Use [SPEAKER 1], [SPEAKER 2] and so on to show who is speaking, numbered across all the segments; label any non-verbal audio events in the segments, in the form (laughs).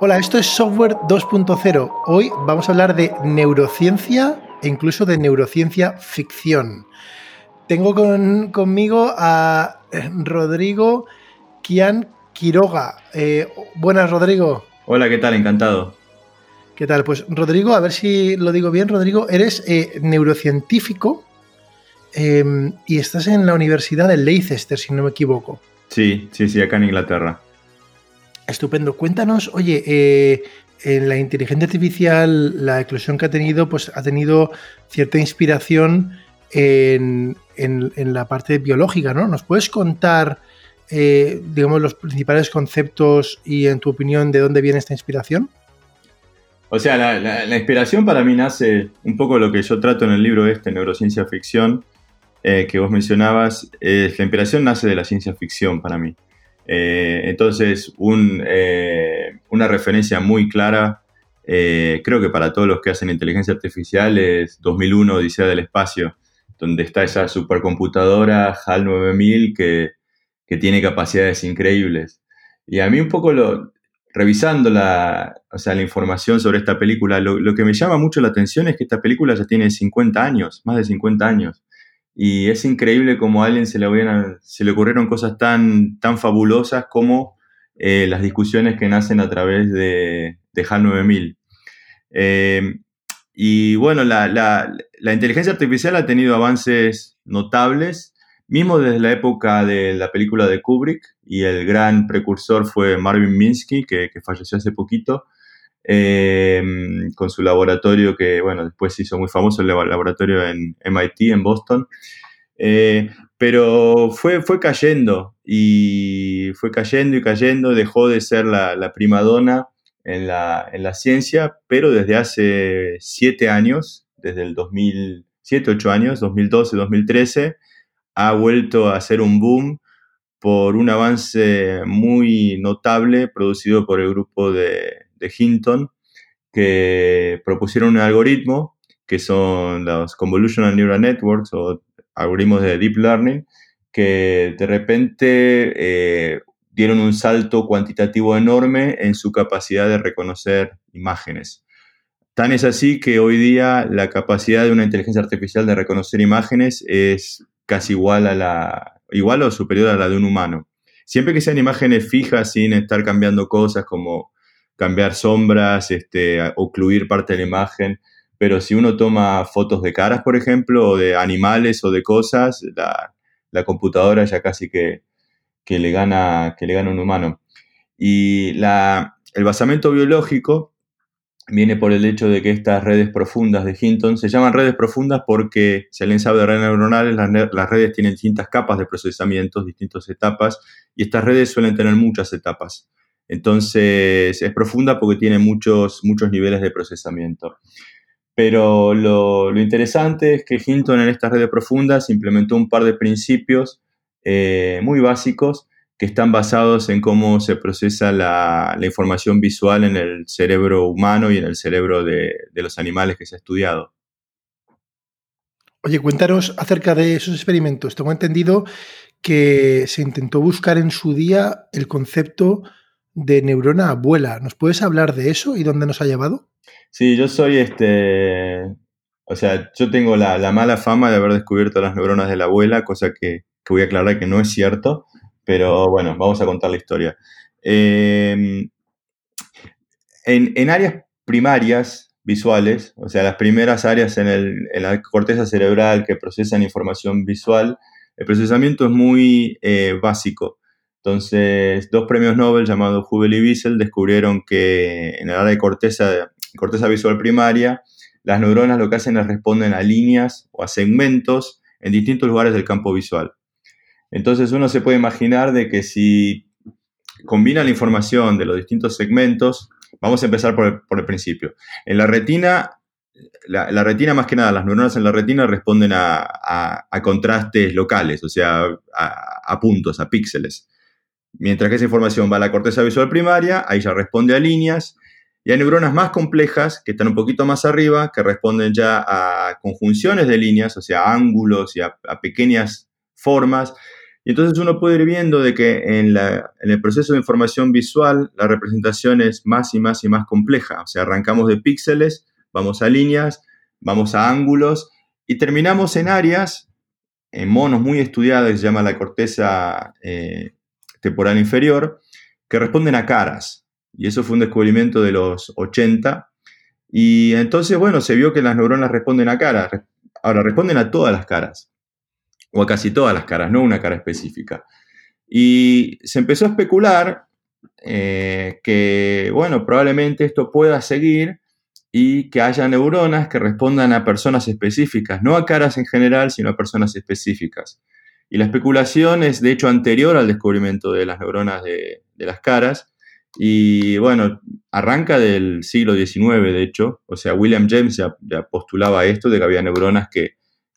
[SPEAKER 1] Hola, esto es Software 2.0. Hoy vamos a hablar de neurociencia e incluso de neurociencia ficción. Tengo conmigo a Rodrigo Kian Quiroga. Eh, buenas, Rodrigo.
[SPEAKER 2] Hola, ¿qué tal? Encantado.
[SPEAKER 1] ¿Qué tal? Pues Rodrigo, a ver si lo digo bien, Rodrigo, eres eh, neurocientífico y estás en la Universidad de Leicester, si no me equivoco.
[SPEAKER 2] Sí, sí, sí, acá en Inglaterra.
[SPEAKER 1] Estupendo. Cuéntanos, oye, eh, en la inteligencia artificial, la eclosión que ha tenido, pues ha tenido cierta inspiración en, la parte biológica, ¿no? ¿Nos puedes contar, eh, digamos, los principales conceptos y, en tu opinión, de dónde viene esta inspiración?
[SPEAKER 2] O sea, la, inspiración para mí nace un poco lo que yo trato en el libro este, Neurociencia Ficción, eh, que vos mencionabas. la inspiración nace de la ciencia ficción para mí. Eh, entonces, eh, una referencia muy clara, eh, creo que para todos los que hacen inteligencia artificial, es 2001, Odisea del Espacio, donde está esa supercomputadora HAL 9000 que, que tiene capacidades increíbles. Y a mí un poco lo, revisando la, o sea, la información sobre esta película, lo, lo, que me llama mucho la atención es que esta película ya tiene 50 años, más de 50 años. Y es increíble como a alguien se le, se le ocurrieron cosas tan, tan fabulosas como eh, las discusiones que nacen a través de, de HAL 9000. Eh, y bueno, la, la, inteligencia artificial ha tenido avances notables, mismo desde la época de la película de Kubrick, y el gran precursor fue Marvin Minsky, que, que falleció hace poquito. Em, con su laboratorio que, bueno, después se hizo muy famoso el laboratorio en MIT, en Boston. Eh, pero fue, fue cayendo y fue cayendo y cayendo, dejó de ser la, la primadona en la, en la, ciencia, pero desde hace siete años, desde el 2007, ocho años, 2012, 2013, ha vuelto a ser un boom por un avance muy notable producido por el grupo de, de Hinton, que propusieron un algoritmo que son los Convolutional Neural Networks o algoritmos de Deep Learning, que de repente eh, dieron un salto cuantitativo enorme en su capacidad de reconocer imágenes. Tan es así que hoy día la capacidad de una inteligencia artificial de reconocer imágenes es casi igual a la igual o superior a la de un humano. Siempre que sean imágenes fijas sin estar cambiando cosas como cambiar sombras, este, ocluir parte de la imagen, pero si uno toma fotos de caras, por ejemplo, o de animales o de cosas, la, computadora ya casi que, que, le gana, que le gana un humano. Y la, el basamento biológico viene por el hecho de que estas redes profundas de Hinton se llaman redes profundas porque, si alguien sabe de redes neuronales, las, las, redes tienen distintas capas de procesamiento, distintas etapas, y estas redes suelen tener muchas etapas. Entonces es profunda porque tiene muchos, muchos niveles de procesamiento. Pero lo, interesante es que Hinton en estas redes profundas implementó un par de principios eh, muy básicos que están basados en cómo se procesa la, información visual en el cerebro humano y en el cerebro de, de los animales que se ha estudiado.
[SPEAKER 1] Oye, cuéntanos acerca de esos experimentos. Tengo entendido que se intentó buscar en su día el concepto de neurona abuela. ¿Nos puedes hablar de eso y dónde nos ha llevado?
[SPEAKER 2] Sí, yo soy este. O sea, yo tengo la, mala fama de haber descubierto las neuronas de la abuela, cosa que, voy a aclarar que no es cierto, pero bueno, vamos a contar la historia. Em, en, áreas primarias visuales, o sea, las primeras áreas en, en, la corteza cerebral que procesan información visual, el procesamiento es muy eh, básico. Entonces, dos premios Nobel llamados Hubel y Wiesel descubrieron que en el área de corteza, visual primaria, las neuronas lo que hacen es responden a líneas o a segmentos en distintos lugares del campo visual. Entonces uno se puede imaginar de que si combina la información de los distintos segmentos, vamos a empezar por el, principio. En la retina, la, retina más que nada, las neuronas en la retina responden a, contrastes locales, o sea, a puntos, a píxeles. Mientras que esa información va a la corteza visual primaria, ahí ya responde a líneas, y hay neuronas más complejas que están un poquito más arriba, que responden ya a conjunciones de líneas, o sea, a ángulos y a, pequeñas formas, Y entonces uno puede ir viendo de que en, el proceso de información visual la representación es más y más y más compleja. O sea, arrancamos de píxeles, vamos a líneas, vamos a ángulos y terminamos en áreas, en monos muy estudiadas, que se llama la corteza eh, temporal inferior, que responden a caras. Y eso fue un descubrimiento de los 80. Y entonces, bueno, se vio que las neuronas responden a caras. Ahora, responden a todas las caras o a casi todas las caras, no una cara específica. Y se empezó a especular eh, que, bueno, probablemente esto pueda seguir y que haya neuronas que respondan a personas específicas, no a caras en general, sino a personas específicas. Y la especulación es, de hecho, anterior al descubrimiento de las neuronas de, las caras. Y bueno, arranca del siglo XIX, de hecho. O sea, William James ya postulaba esto, de que había neuronas que,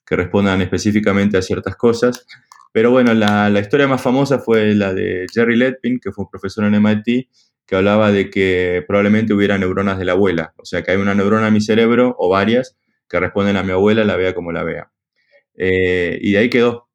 [SPEAKER 2] que respondan específicamente a ciertas cosas. Pero bueno, la, historia más famosa fue la de Jerry Letpin, que fue un profesor en MIT, que hablaba de que probablemente hubiera neuronas de la abuela. O sea, que hay una neurona en mi cerebro, o varias, que responden a mi abuela, la vea como la vea. Eh, y de ahí quedó.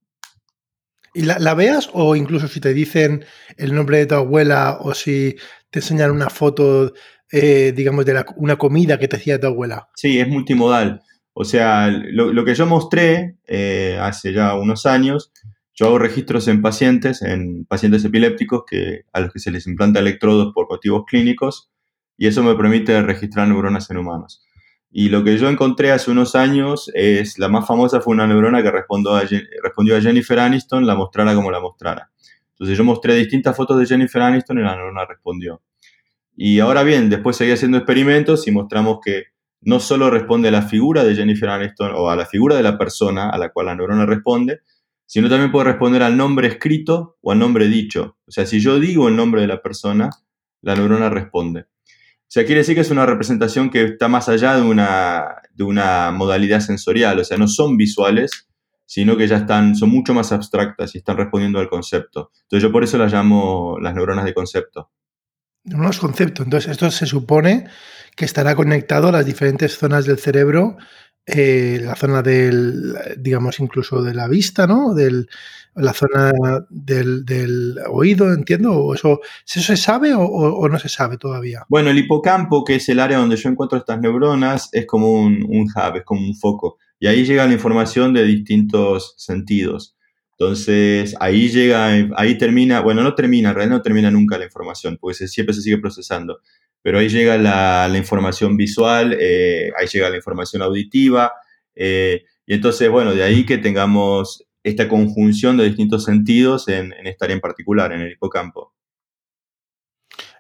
[SPEAKER 1] ¿Y la, veas o incluso si te dicen el nombre de tu abuela o si te enseñan una foto, eh, digamos, de una comida que te hacía tu abuela?
[SPEAKER 2] Sí, es multimodal. O sea, lo, que yo mostré eh, hace ya unos años, yo hago registros en pacientes, en pacientes epilépticos que, a los que se les implanta electrodos por motivos clínicos y eso me permite registrar neuronas en humanos. Y lo que yo encontré hace unos años es, la más famosa fue una neurona que respondió a, Jennifer Aniston, la mostrara como la mostrara. Entonces yo mostré distintas fotos de Jennifer Aniston y la neurona respondió. Y ahora bien, después seguí haciendo experimentos y mostramos que no solo responde a la figura de Jennifer Aniston o a la figura de la persona a la cual la neurona responde, sino también puede responder al nombre escrito o al nombre dicho. O sea, si yo digo el nombre de la persona, la neurona responde. Sea, quiere decir que es una representación que está más allá de una, de una modalidad sensorial, o sea, no son visuales, sino que ya están, son mucho más abstractas y están respondiendo al concepto. Entonces yo por eso las llamo las neuronas de concepto.
[SPEAKER 1] Neuronas concepto. Entonces esto se supone que estará conectado a las diferentes zonas del cerebro, eh, la zona del, digamos, incluso de la vista, ¿no? Del, la zona del, oído, entiendo, o eso, ¿eso se sabe o, no se sabe todavía?
[SPEAKER 2] Bueno, el hipocampo, que es el área donde yo encuentro estas neuronas, es como un, un hub, es como un foco. Y ahí llega la información de distintos sentidos. Entonces, ahí llega, ahí termina, bueno, no termina, en realidad no termina nunca la información, porque siempre se sigue procesando pero ahí llega la, información visual, eh, ahí llega la información auditiva, eh, y entonces, bueno, de ahí que tengamos esta conjunción de distintos sentidos en, esta área en particular, en el hipocampo.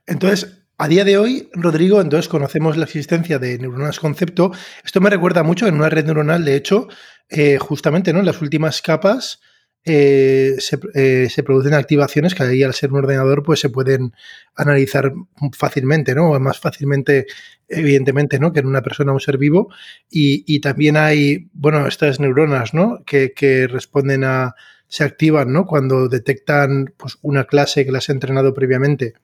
[SPEAKER 1] Entonces, a día de hoy, Rodrigo, entonces conocemos la existencia de neuronas concepto. Esto me recuerda mucho en una red neuronal, de hecho, eh, justamente ¿no? en las últimas capas eh, eh, se, producen activaciones que ahí al ser un ordenador pues se pueden analizar fácilmente, ¿no? Más fácilmente, evidentemente, ¿no? Que en una persona, un ser vivo. Y, también hay, bueno, estas neuronas, ¿no? Que, responden a, se activan, ¿no? Cuando detectan pues, una clase que las ha entrenado previamente.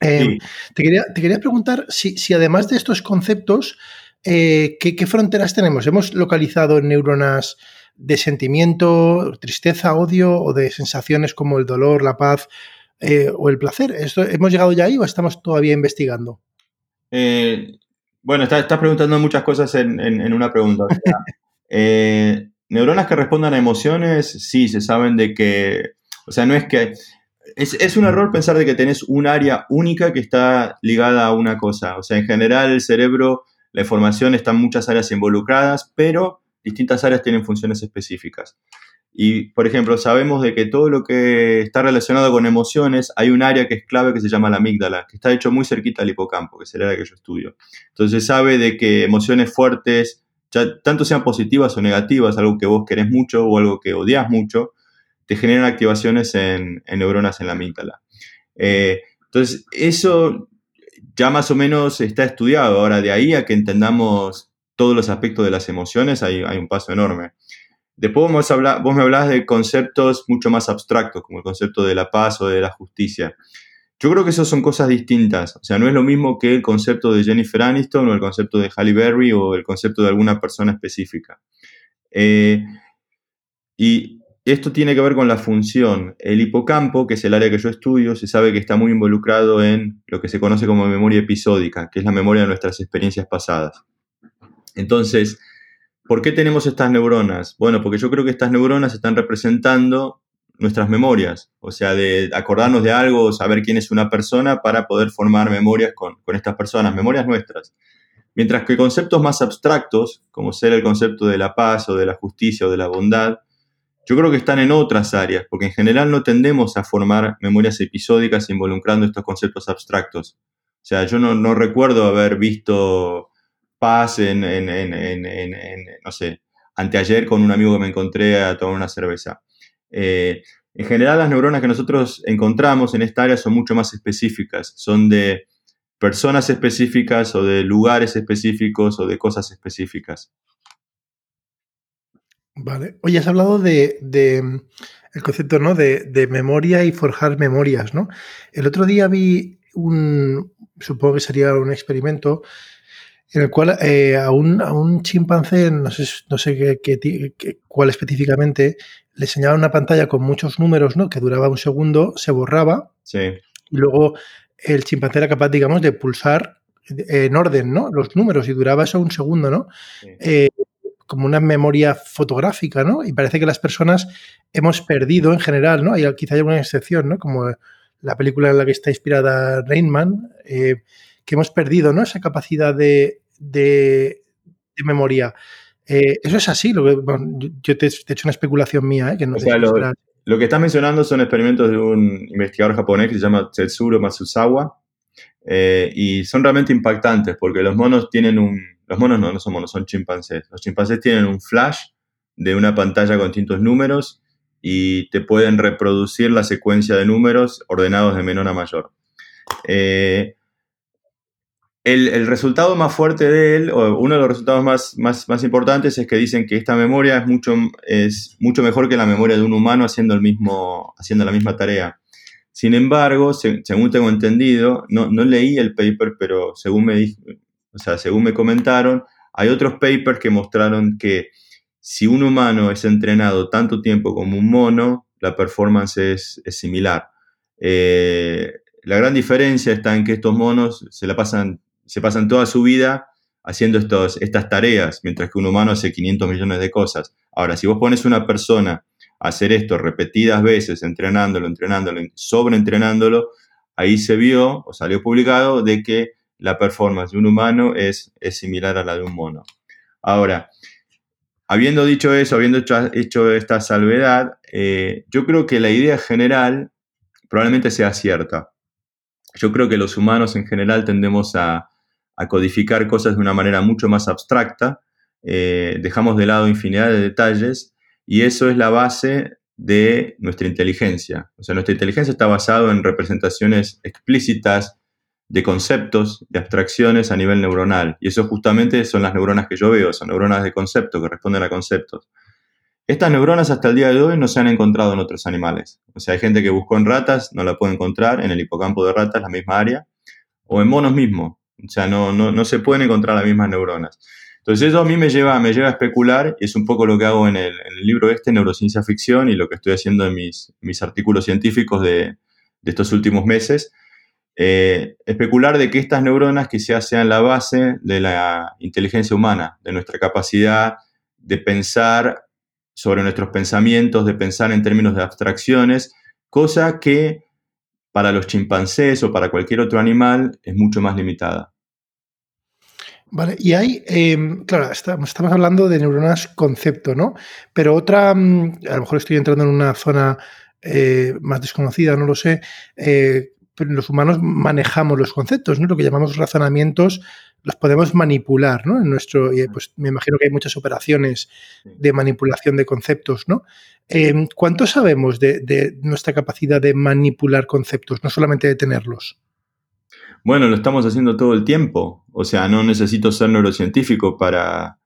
[SPEAKER 1] Eh, te, quería, te, quería, preguntar si, si, además de estos conceptos, ¿qué, ¿qué, fronteras tenemos? ¿Hemos localizado neuronas de sentimiento, tristeza, odio o de sensaciones como el dolor, la paz eh, o el placer. ¿Esto, ¿Hemos llegado ya ahí o estamos todavía investigando?
[SPEAKER 2] Eh, bueno, estás preguntando muchas cosas en, una pregunta. (laughs) Eh, neuronas que respondan a emociones, sí, se saben de que, o sea, no es que... Es, es, un error pensar de que tenés un área única que está ligada a una cosa. O sea, en general el cerebro, la información, están muchas áreas involucradas, pero distintas áreas tienen funciones específicas. Y, por ejemplo, sabemos de que todo lo que está relacionado con emociones, hay un área que es clave que se llama la amígdala, que está hecho muy cerquita al hipocampo, que es el área que yo estudio. Entonces sabe de que emociones fuertes, tanto sean positivas o negativas, algo que vos querés mucho o algo que odias mucho, te generan activaciones en, neuronas en la amígdala. Eh, entonces, eso ya más o menos está estudiado. Ahora, de ahí a que entendamos todos los aspectos de las emociones, hay, hay un paso enorme. Después vos, vos me hablás de conceptos mucho más abstractos, como el concepto de la paz o de la justicia. Yo creo que esas son cosas distintas. O sea, no es lo mismo que el concepto de Jennifer Aniston o el concepto de Halle Berry o el concepto de alguna persona específica. Eh, y esto tiene que ver con la función. El hipocampo, que es el área que yo estudio, se sabe que está muy involucrado en lo que se conoce como memoria episódica, que es la memoria de nuestras experiencias pasadas. Entonces, ¿por qué tenemos estas neuronas? Bueno, porque yo creo que estas neuronas están representando nuestras memorias, o sea, de acordarnos de algo, saber quién es una persona para poder formar memorias con, estas personas, memorias nuestras. Mientras que conceptos más abstractos, como ser el concepto de la paz o de la justicia o de la bondad, yo creo que están en otras áreas, porque en general no tendemos a formar memorias episódicas involucrando estos conceptos abstractos. O sea, yo no, recuerdo haber visto paz en, no sé, anteayer con un amigo que me encontré a tomar una cerveza. Eh, en general, las neuronas que nosotros encontramos en esta área son mucho más específicas, son de personas específicas o de lugares específicos o de cosas específicas.
[SPEAKER 1] Vale. Oye, has hablado de, el concepto ¿no? De, memoria y forjar memorias, ¿no? El otro día vi un, supongo que sería un experimento, en el cual eh, a, un, a, un, chimpancé, no sé, no sé qué, cuál específicamente, le enseñaba una pantalla con muchos números, ¿no? Que duraba un segundo, se borraba.
[SPEAKER 2] Sí.
[SPEAKER 1] Y luego el chimpancé era capaz, digamos, de pulsar en orden, ¿no? Los números y duraba eso un segundo, ¿no? Eh, como una memoria fotográfica, ¿no? Y parece que las personas hemos perdido en general, ¿no? Hay, quizá hay alguna excepción, ¿no? Como la película en la que está inspirada Rainman, eh, que hemos perdido, ¿no? Esa capacidad de, memoria. Eh, eso es así, lo que, yo te, he hecho una especulación mía, ¿eh? Que no
[SPEAKER 2] o sea, lo, lo, que estás mencionando son experimentos de un investigador japonés que se llama Tetsuro Masuzawa, eh, y son realmente impactantes porque los monos tienen un, los monos no, no son monos, son chimpancés. Los chimpancés tienen un flash de una pantalla con distintos números y te pueden reproducir la secuencia de números ordenados de menor a mayor. Eh, el, resultado más fuerte de él, uno de los resultados más, más, importantes, es que dicen que esta memoria es mucho, es mucho mejor que la memoria de un humano haciendo, el mismo, haciendo la misma tarea. Sin embargo, según tengo entendido, no, no, leí el paper, pero según me, o sea, según me comentaron, hay otros papers que mostraron que si un humano es entrenado tanto tiempo como un mono, la performance es, similar. Eh, la gran diferencia está en que estos monos se, la pasan, se pasan toda su vida haciendo estos, estas tareas, mientras que un humano hace 500 millones de cosas. Ahora, si vos pones una persona a hacer esto repetidas veces, entrenándolo, entrenándolo, sobreentrenándolo, ahí se vio o salió publicado de que la performance de un humano es, es similar a la de un mono. Ahora, habiendo dicho eso, habiendo hecho, esta salvedad, eh, yo creo que la idea general probablemente sea cierta. Yo creo que los humanos en general tendemos a, codificar cosas de una manera mucho más abstracta, eh, dejamos de lado infinidad de detalles y eso es la base de nuestra inteligencia. O sea, nuestra inteligencia está basada en representaciones explícitas, de conceptos, de abstracciones a nivel neuronal. Y eso justamente son las neuronas que yo veo, son neuronas de concepto, que responden a conceptos. Estas neuronas hasta el día de hoy no se han encontrado en otros animales. O sea, hay gente que buscó en ratas, no la puede encontrar, en el hipocampo de ratas, la misma área, o en monos mismos. O sea, no, no, se pueden encontrar las mismas neuronas. Entonces eso a mí me lleva, me lleva a especular, y es un poco lo que hago en el, libro este, Neurociencia Ficción, y lo que estoy haciendo en mis, mis artículos científicos de, de estos últimos meses, eh, especular de que estas neuronas quizás sean la base de la inteligencia humana, de nuestra capacidad de pensar sobre nuestros pensamientos, de pensar en términos de abstracciones, cosa que para los chimpancés o para cualquier otro animal es mucho más limitada.
[SPEAKER 1] Vale, y hay, em, claro, estamos, hablando de neuronas concepto, ¿no? Pero otra, mm, a lo mejor estoy entrando en una zona eh, más desconocida, no lo sé, eh, pero los humanos manejamos los conceptos, ¿no? Lo que llamamos razonamientos los podemos manipular, ¿no? En nuestro, pues me imagino que hay muchas operaciones de manipulación de conceptos, ¿no? Eh, ¿Cuánto sabemos de, nuestra capacidad de manipular conceptos, no solamente de tenerlos?
[SPEAKER 2] Bueno, lo estamos haciendo todo el tiempo. O sea, no necesito ser neurocientífico para,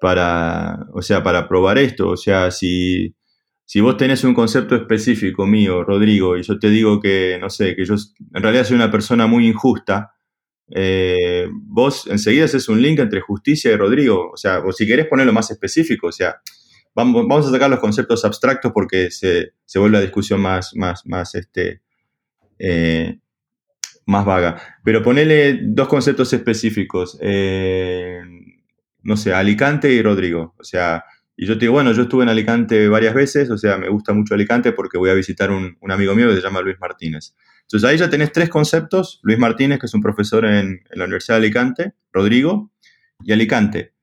[SPEAKER 2] para, o sea, para probar esto. O sea, si, si vos tenés un concepto específico mío, Rodrigo, y yo te digo que, no sé, que yo en realidad soy una persona muy injusta, eh, vos enseguida haces un link entre justicia y Rodrigo. O sea, o si querés ponerlo más específico, o sea, vamos, a sacar los conceptos abstractos porque se, vuelve la discusión más, más, más, este, eh, más vaga. Pero ponele dos conceptos específicos. Eh, no sé, Alicante y Rodrigo. O sea, y yo te digo, bueno, yo estuve en Alicante varias veces, o sea, me gusta mucho Alicante porque voy a visitar un, un amigo mío que se llama Luis Martínez. Entonces ahí ya tenés tres conceptos, Luis Martínez, que es un profesor en, la Universidad de Alicante, Rodrigo y Alicante.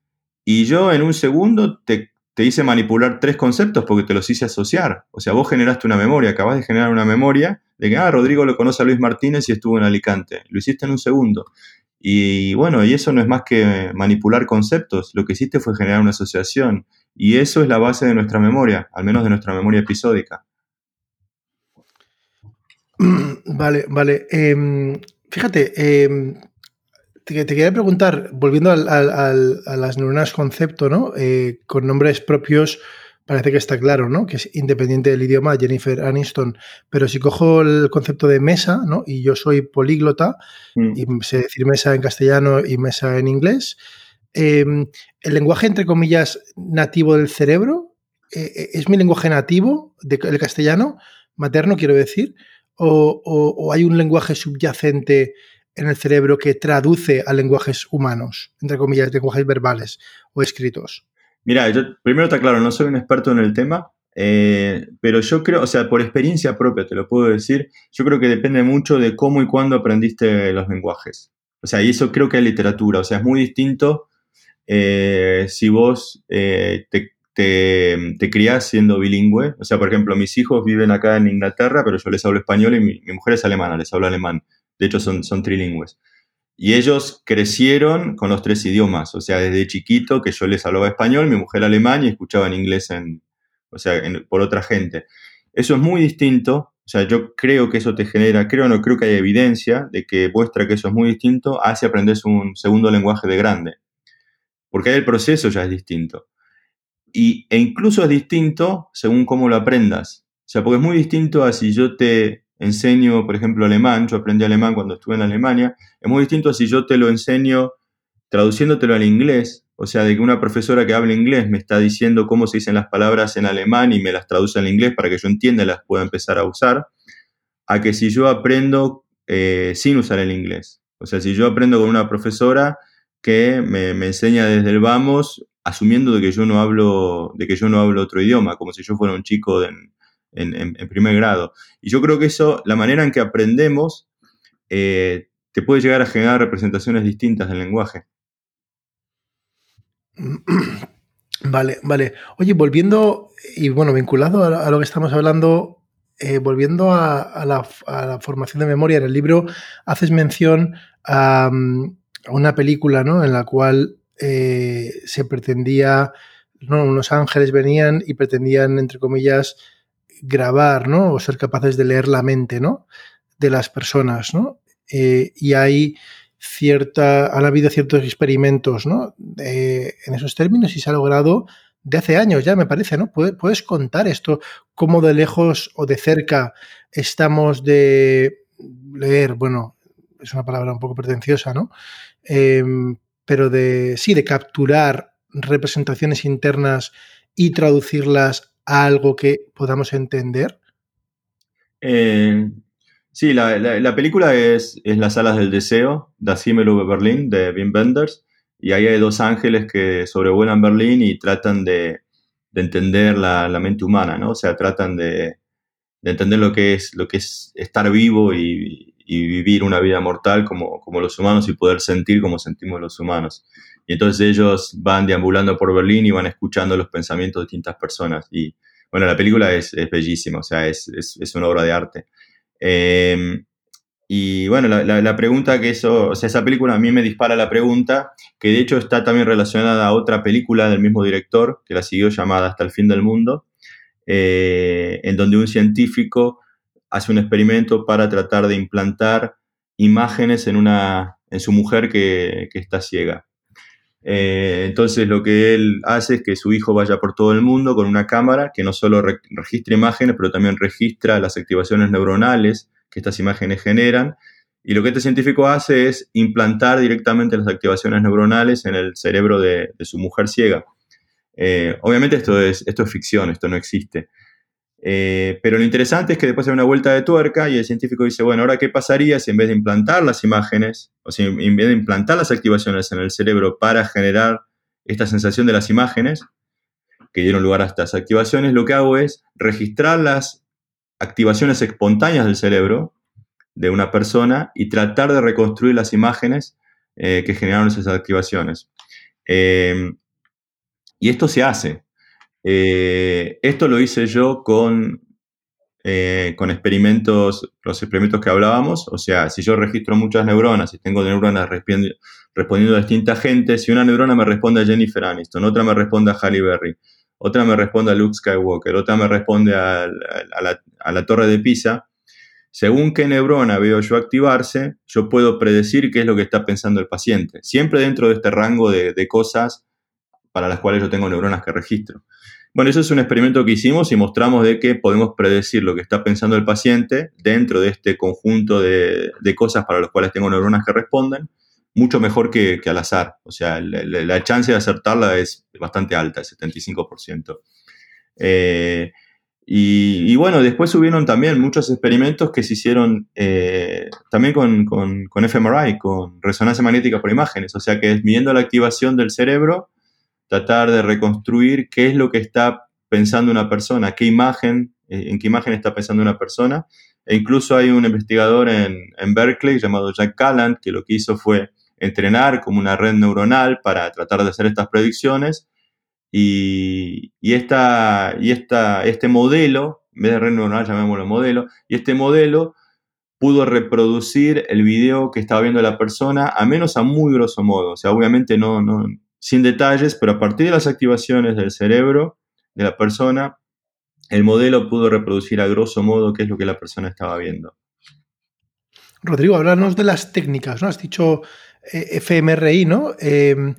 [SPEAKER 2] Y yo en un segundo te, hice manipular tres conceptos porque te los hice asociar. O sea, vos generaste una memoria, acabas de generar una memoria de que, ah, Rodrigo lo conoce a Luis Martínez y estuvo en Alicante. Lo hiciste en un segundo. Y bueno, y eso no es más que manipular conceptos. Lo que hiciste fue generar una asociación. Y eso es la base de nuestra memoria, al menos de nuestra memoria episódica. (clears throat)
[SPEAKER 1] Vale, vale. Em, fíjate, em, te, quería preguntar, volviendo a las neuronas concepto, ¿no? Eh, con nombres propios, parece que está claro, ¿no? Que es independiente del idioma, Jennifer Aniston. Pero si cojo el concepto de mesa, ¿no? Y yo soy políglota, mm. y sé decir mesa en castellano y mesa en inglés, em, el lenguaje, entre comillas, nativo del cerebro, eh, eh, ¿es mi lenguaje nativo, del castellano, materno, quiero decir? O, hay un lenguaje subyacente en el cerebro que traduce a lenguajes humanos, entre comillas, lenguajes verbales o escritos?
[SPEAKER 2] Mira, yo primero está claro, no soy un experto en el tema, eh, pero yo creo, o sea, por experiencia propia te lo puedo decir, yo creo que depende mucho de cómo y cuándo aprendiste los lenguajes. O sea, y eso creo que es literatura, o sea, es muy distinto eh, si vos eh, te te, te crías siendo bilingüe. O sea, por ejemplo, mis hijos viven acá en Inglaterra, pero yo les hablo español y mi, mujer es alemana, les hablo alemán. De hecho, son, son trilingües. Y ellos crecieron con los tres idiomas. O sea, desde chiquito que yo les hablaba español, mi mujer alemán y escuchaba en inglés en, o sea, por otra gente. Eso es muy distinto. O sea, yo creo que eso te genera, creo no creo que hay evidencia de que muestra que eso es muy distinto hacia aprenderse un segundo lenguaje de grande. Porque ahí el proceso ya es distinto y, e incluso es distinto según cómo lo aprendas. O sea, porque es muy distinto a si yo te enseño, por ejemplo, alemán, yo aprendí alemán cuando estuve en Alemania, es muy distinto a si yo te lo enseño traduciéndotelo al inglés, o sea, de que una profesora que habla inglés me está diciendo cómo se dicen las palabras en alemán y me las traduce al inglés para que yo entienda y las pueda empezar a usar, a que si yo aprendo eh, sin usar el inglés. O sea, si yo aprendo con una profesora que me, me enseña desde el vamos asumiendo de que yo no hablo, de que yo no hablo otro idioma, como si yo fuera un chico en, primer grado. Y yo creo que eso, la manera en que aprendemos, eh, te puede llegar a generar representaciones distintas del lenguaje. (clears throat)
[SPEAKER 1] Vale, vale. Oye, volviendo, y bueno, vinculado a, lo que estamos hablando, eh, volviendo a, la, formación de memoria, en el libro haces mención a, mm, a una película, ¿no? En la cual eh, se pretendía, ¿no? unos ángeles venían y pretendían, entre comillas, grabar, ¿no? O ser capaces de leer la mente, ¿no? De las personas, ¿no? Eh, y hay cierta, han habido ciertos experimentos, ¿no? en esos términos y se ha logrado de hace años ya, me parece, ¿no? ¿Puedes contar esto? ¿Cómo de lejos o de cerca estamos de leer? Bueno, es una palabra un poco pretenciosa, ¿no? Em, pero de sí, de capturar representaciones internas y traducirlas a algo que podamos entender?
[SPEAKER 2] Eh, sí, la, película es, Las Salas del Deseo, Das Himmel über Berlin, de Wim Wenders, y ahí hay dos ángeles que sobrevuelan Berlín y tratan de, entender la, mente humana, ¿no? O sea, tratan de, entender lo que es, lo que es estar vivo y, y vivir una vida mortal como, como los humanos y poder sentir como sentimos los humanos. Y entonces ellos van deambulando por Berlín y van escuchando los pensamientos de distintas personas. Y bueno, la película es, bellísima, o sea, es, es, es, una obra de arte. Em, y bueno, la, la, pregunta que eso, o sea, esa película a mí me dispara la pregunta, que de hecho está también relacionada a otra película del mismo director, que la siguió llamada Hasta el fin del mundo, eh, en donde un científico hace un experimento para tratar de implantar imágenes en, una, en su mujer que, está ciega. Eh, entonces lo que él hace es que su hijo vaya por todo el mundo con una cámara que no solo registra imágenes, pero también registra las activaciones neuronales que estas imágenes generan. Y lo que este científico hace es implantar directamente las activaciones neuronales en el cerebro de, su mujer ciega. Eh, obviamente esto es, esto es ficción, esto no existe. Eh, pero lo interesante es que después hay una vuelta de tuerca y el científico dice, bueno, ahora qué pasaría si en vez de implantar las imágenes, o si en vez de implantar las activaciones en el cerebro para generar esta sensación de las imágenes que dieron lugar a estas activaciones, lo que hago es registrar las activaciones espontáneas del cerebro de una persona y tratar de reconstruir las imágenes eh, que generaron esas activaciones. Em, y esto se hace. Eh, esto lo hice yo con, eh, con experimentos, los experimentos que hablábamos. O sea, si yo registro muchas neuronas y tengo neuronas respondiendo a distintas gente, si una neurona me responde a Jennifer Aniston, otra me responde a Halle Berry, otra me responde a Luke Skywalker, otra me responde a, la, torre de Pisa, según qué neurona veo yo activarse, yo puedo predecir qué es lo que está pensando el paciente, siempre dentro de este rango de, cosas para las cuales yo tengo neuronas que registro. Bueno, eso es un experimento que hicimos y mostramos de que podemos predecir lo que está pensando el paciente dentro de este conjunto de, de cosas para las cuales tengo neuronas que responden mucho mejor que, al azar. O sea, la, chance de acertarla es bastante alta, el 75%. Eh, y, bueno, después hubieron también muchos experimentos que se hicieron eh, también con, con, con, fMRI, con resonancia magnética por imágenes. O sea, que es midiendo la activación del cerebro, tratar de reconstruir qué es lo que está pensando una persona, qué imagen, eh, en qué imagen está pensando una persona. E incluso hay un investigador en, Berkeley llamado Jack Calland que lo que hizo fue entrenar como una red neuronal para tratar de hacer estas predicciones. Y, esta, y esta, este modelo, en vez de red neuronal llamémoslo modelo, y este modelo pudo reproducir el video que estaba viendo la persona, a menos a muy grosso modo. O sea, obviamente no, no, sin detalles, pero a partir de las activaciones del cerebro de la persona, el modelo pudo reproducir a grosso modo qué es lo que la persona estaba viendo.
[SPEAKER 1] Rodrigo, háblanos de las técnicas, ¿no? Has dicho eh, FMRI, ¿no? Em,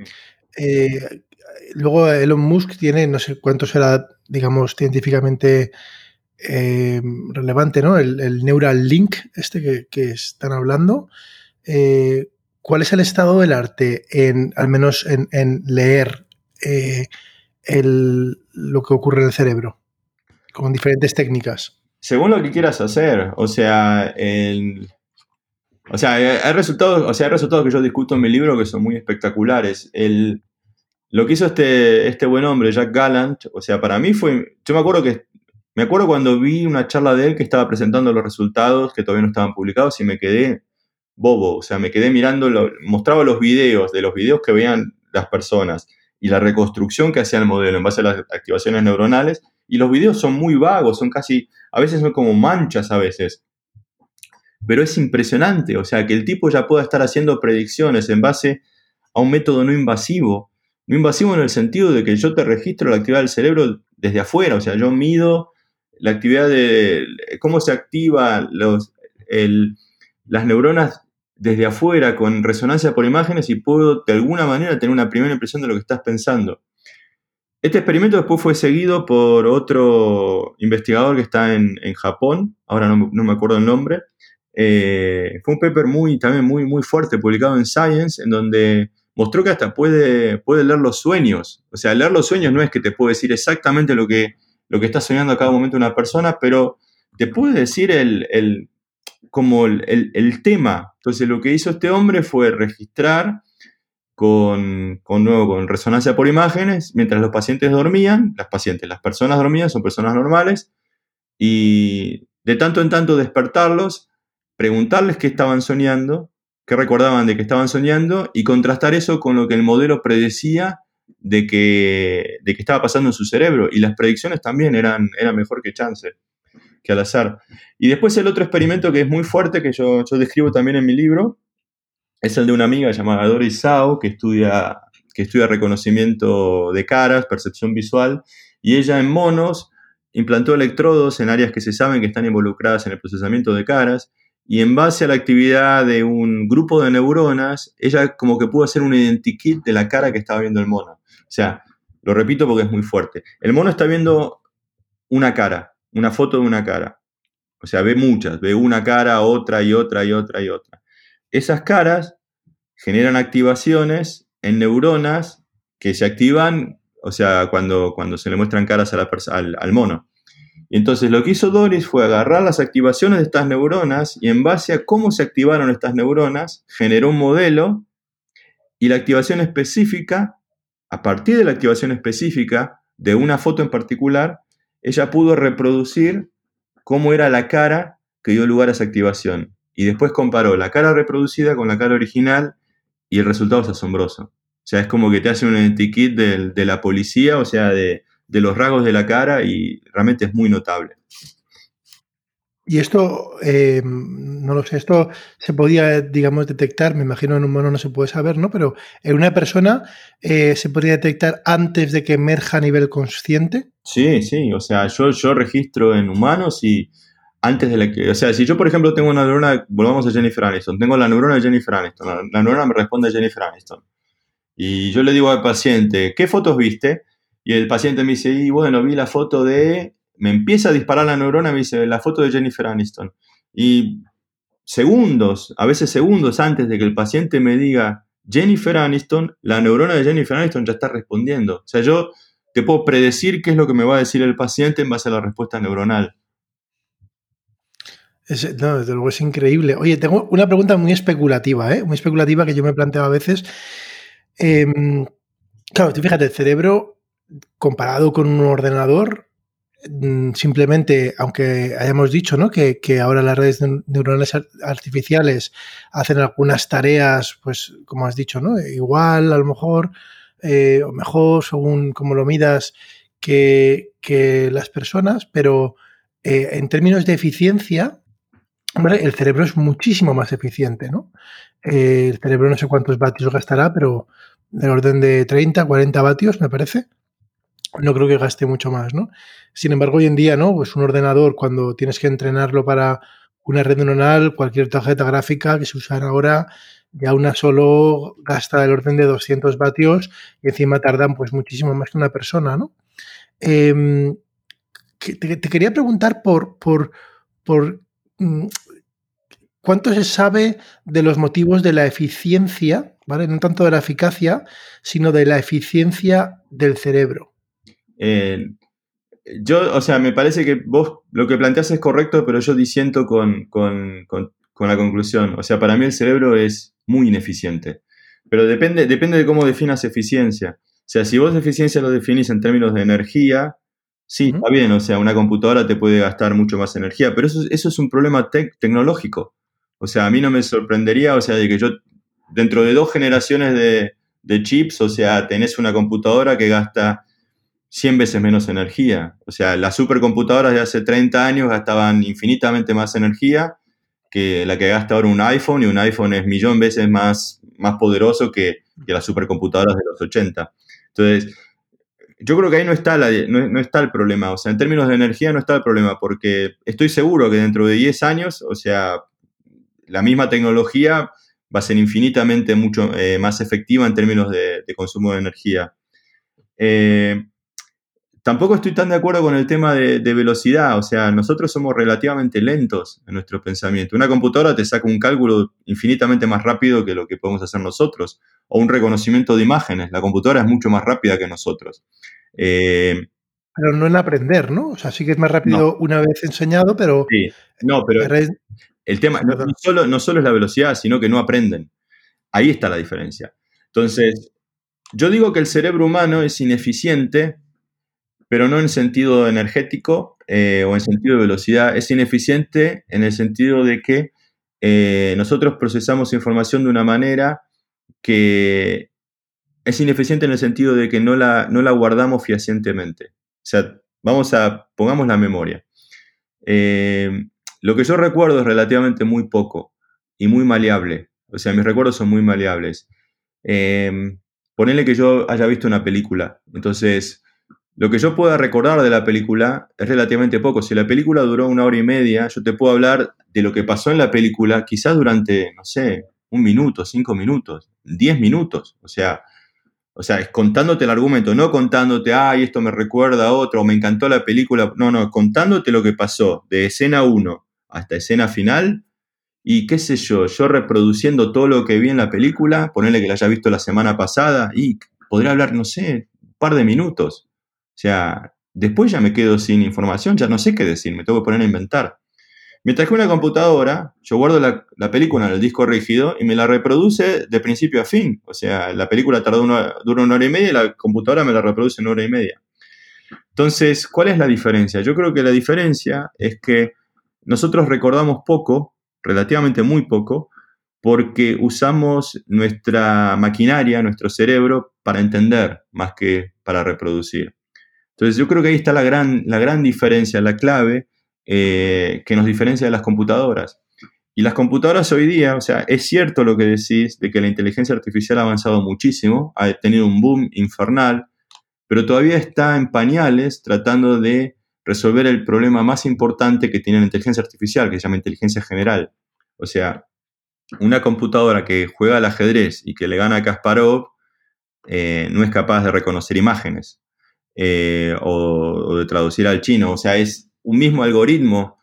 [SPEAKER 1] eh, luego Elon Musk tiene, no sé cuánto será, digamos, científicamente em, relevante, ¿no? El, Neural Link, este que, están hablando. Eh, ¿Cuál es el estado del arte en, al menos en, leer lo que ocurre en el cerebro? Con diferentes técnicas.
[SPEAKER 2] Según lo que quieras hacer. O sea, o sea, hay resultados, o sea, hay resultados que yo discuto en mi libro que son muy espectaculares. El, lo que hizo este, este buen hombre, Jack Gallant, o sea, para mí fue. Yo me acuerdo que. Me acuerdo cuando vi una charla de él que estaba presentando los resultados que todavía no estaban publicados y me quedé bobo. O sea, me quedé mirando, mostraba los videos, de los videos que veían las personas y la reconstrucción que hacía el modelo en base a las activaciones neuronales. Y los videos son muy vagos, son casi. A veces son como manchas a veces pero es impresionante, o sea, que el tipo ya pueda estar haciendo predicciones en base a un método no invasivo, no invasivo en el sentido de que yo te registro la actividad del cerebro desde afuera, o sea, yo mido la actividad de cómo se activa los, las neuronas desde afuera con resonancia por imágenes y puedo de alguna manera tener una primera impresión de lo que estás pensando. Este experimento después fue seguido por otro investigador que está en, Japón, ahora no, no, me acuerdo el nombre, eh, fue un paper muy, también muy, muy fuerte, publicado en Science, en donde mostró que hasta puede, puede leer los sueños. O sea, leer los sueños no es que te puede decir exactamente lo que, lo que está soñando a cada momento una persona, pero te puede decir el, como el, tema. Entonces, lo que hizo este hombre fue registrar con, nuevo, con resonancia por imágenes, mientras los pacientes dormían, las pacientes, las personas dormían, son personas normales, y de tanto en tanto despertarlos preguntarles qué estaban soñando, qué recordaban de que estaban soñando y contrastar eso con lo que el modelo predecía de que, de que estaba pasando en su cerebro. Y las predicciones también eran, eran mejor que chance, al azar. Y después el otro experimento que es muy fuerte, que yo, yo describo también en mi libro, es el de una amiga llamada Doris Sao, que estudia, que estudia reconocimiento de caras, percepción visual, y ella en monos implantó electrodos en áreas que se saben que están involucradas en el procesamiento de caras, y en base a la actividad de un grupo de neuronas, ella como que pudo hacer un identikit de la cara que estaba viendo el mono. O sea, lo repito porque es muy fuerte. El mono está viendo una cara, una foto de una cara. O sea, ve muchas, ve una cara, otra y otra y otra y otra. Esas caras generan activaciones en neuronas que se activan o sea, cuando, cuando se le muestran caras a la al, al mono. Y entonces lo que hizo Doris fue agarrar las activaciones de estas neuronas y en base a cómo se activaron estas neuronas, generó un modelo y la activación específica, a partir de la activación específica de una foto en particular, ella pudo reproducir cómo era la cara que dio lugar a esa activación. Y después comparó la cara reproducida con la cara original y el resultado es asombroso. O sea, es como que te hace un de, de la policía, o sea, de, de los rasgos de la cara y realmente es muy notable.
[SPEAKER 1] Y esto, eh, no lo sé, esto se podía, digamos, detectar, me imagino en un mono no se puede saber, ¿no? Pero en una persona eh, se podría detectar antes de que emerja a nivel consciente.
[SPEAKER 2] Sí, sí, o sea, yo, yo registro en humanos y antes de la que, o sea, si yo por ejemplo tengo una neurona, volvamos a Jennifer Aniston, tengo la neurona de Jennifer Aniston, la, la neurona me responde a Jennifer Aniston. Y yo le digo al paciente, ¿qué fotos viste? Y el paciente me dice, y bueno, vi la foto de... Me empieza a disparar la neurona, me dice, la foto de Jennifer Aniston. Y segundos, a veces segundos antes de que el paciente me diga Jennifer Aniston, la neurona de Jennifer Aniston ya está respondiendo. O sea, yo te puedo predecir qué es lo que me va a decir el paciente en base a la respuesta neuronal.
[SPEAKER 1] no, desde luego es increíble. Oye, tengo una pregunta muy especulativa, ¿eh? muy especulativa que yo me planteo a veces. Em, claro, tú fíjate, el cerebro comparado con un ordenador, simplemente, aunque hayamos dicho ¿no? que, ahora las redes neuronales artificiales hacen algunas tareas, pues como has dicho, ¿no? igual a lo mejor, eh, o mejor, según como lo midas, que, las personas, pero eh, en términos de eficiencia, el cerebro es muchísimo más eficiente, ¿no? Eh, el cerebro no sé cuántos vatios gastará, pero del orden de 30, 40 vatios, me parece no creo que gaste mucho más, ¿no? Sin embargo, hoy en día, ¿no? Pues un ordenador, cuando tienes que entrenarlo para una red neuronal, cualquier tarjeta gráfica que se usa ahora, ya una solo gasta el orden de 200 vatios y encima tardan pues muchísimo más que una persona, ¿no? Em, te, quería preguntar por, por, por mm, cuánto se sabe de los motivos de la eficiencia, ¿vale? No tanto de la eficacia, sino de la eficiencia del cerebro.
[SPEAKER 2] Eh, yo, o sea, me parece que vos lo que planteas es correcto, pero yo disiento con, con, la conclusión. O sea, para mí el cerebro es muy ineficiente. Pero depende, depende de cómo definas eficiencia. O sea, si vos eficiencia lo definís en términos de energía, sí, está bien. O sea, una computadora te puede gastar mucho más energía, pero eso, eso es un problema tecnológico. O sea, a mí no me sorprendería, o sea, de que yo, dentro de dos generaciones de, de chips, o sea, tenés una computadora que gasta 100 veces menos energía. O sea, las supercomputadoras de hace 30 años gastaban infinitamente más energía que la que gasta ahora un iPhone, y un iPhone es millón veces más, más poderoso que, las supercomputadoras de los 80. Entonces, yo creo que ahí no está, la, no, está el problema. O sea, en términos de energía no está el problema, porque estoy seguro que dentro de 10 años, o sea, la misma tecnología va a ser infinitamente mucho eh, más efectiva en términos de, consumo de energía. Eh, Tampoco estoy tan de acuerdo con el tema de, velocidad, o sea, nosotros somos relativamente lentos en nuestro pensamiento. Una computadora te saca un cálculo infinitamente más rápido que lo que podemos hacer nosotros, o un reconocimiento de imágenes. La computadora es mucho más rápida que nosotros.
[SPEAKER 1] Eh, pero no en aprender, ¿no? O sea, sí que es más rápido una vez enseñado, pero...
[SPEAKER 2] Sí, no, pero el tema no, solo, no solo es la velocidad, sino que no aprenden. Ahí está la diferencia. Entonces, yo digo que el cerebro humano es ineficiente pero no en sentido energético eh, o en sentido de velocidad. Es ineficiente en el sentido de que eh, nosotros procesamos información de una manera que es ineficiente en el sentido de que no la, no la guardamos fehacientemente. O sea, vamos a, pongamos la memoria. Eh, lo que yo recuerdo es relativamente muy poco y muy maleable. O sea, mis recuerdos son muy maleables. ponele que yo haya visto una película. Entonces, lo que yo pueda recordar de la película es relativamente poco. Si la película duró una hora y media, yo te puedo hablar de lo que pasó en la película quizás durante, no sé, un minuto, cinco minutos, diez minutos. O sea, o sea, es contándote el argumento, no contándote, ay, esto me recuerda a otro, me encantó la película. No, no, contándote lo que pasó de escena 1 hasta escena final. Y qué sé yo, yo reproduciendo todo lo que vi en la película, ponerle que la haya visto la semana pasada, y podría hablar, no sé, par de minutos. O sea, después ya me quedo sin información, ya no sé qué decir, me tengo que poner a inventar. Mientras que una computadora, yo guardo la, película en el disco rígido y me la reproduce de principio a fin. O sea, la película tarda una, dura una hora y media y la computadora me la reproduce en una hora y media. Entonces, ¿cuál es la diferencia? Yo creo que la diferencia es que nosotros recordamos poco, relativamente muy poco, porque usamos nuestra maquinaria, nuestro cerebro, para entender más que para reproducir. Entonces yo creo que ahí está la gran, la gran diferencia, la clave eh, que nos diferencia de las computadoras. Y las computadoras hoy día, o sea, es cierto lo que decís de que la inteligencia artificial ha avanzado muchísimo, ha tenido un boom infernal, pero todavía está en pañales tratando de resolver el problema más importante que tiene la inteligencia artificial, que se llama inteligencia general. O sea, una computadora que juega al ajedrez y que le gana a Kasparov eh, no es capaz de reconocer imágenes eh, o, de traducir al chino. O sea, es un mismo algoritmo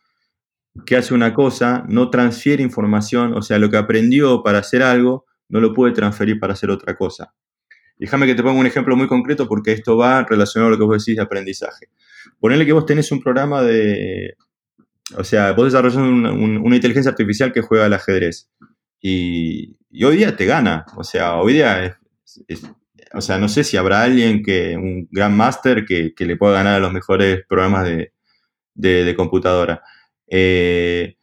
[SPEAKER 2] que hace una cosa, no transfiere información, o sea, lo que aprendió para hacer algo, no lo puede transferir para hacer otra cosa. Déjame que te ponga un ejemplo muy concreto porque esto va relacionado a lo que vos decís de aprendizaje. Ponele que vos tenés un programa de... O sea, vos desarrollas una inteligencia artificial que juega al ajedrez. Y, hoy día te gana. O sea, hoy día o sea, no sé si habrá alguien que, un gran máster que, le pueda ganar a los mejores programas de, computadora. Eh,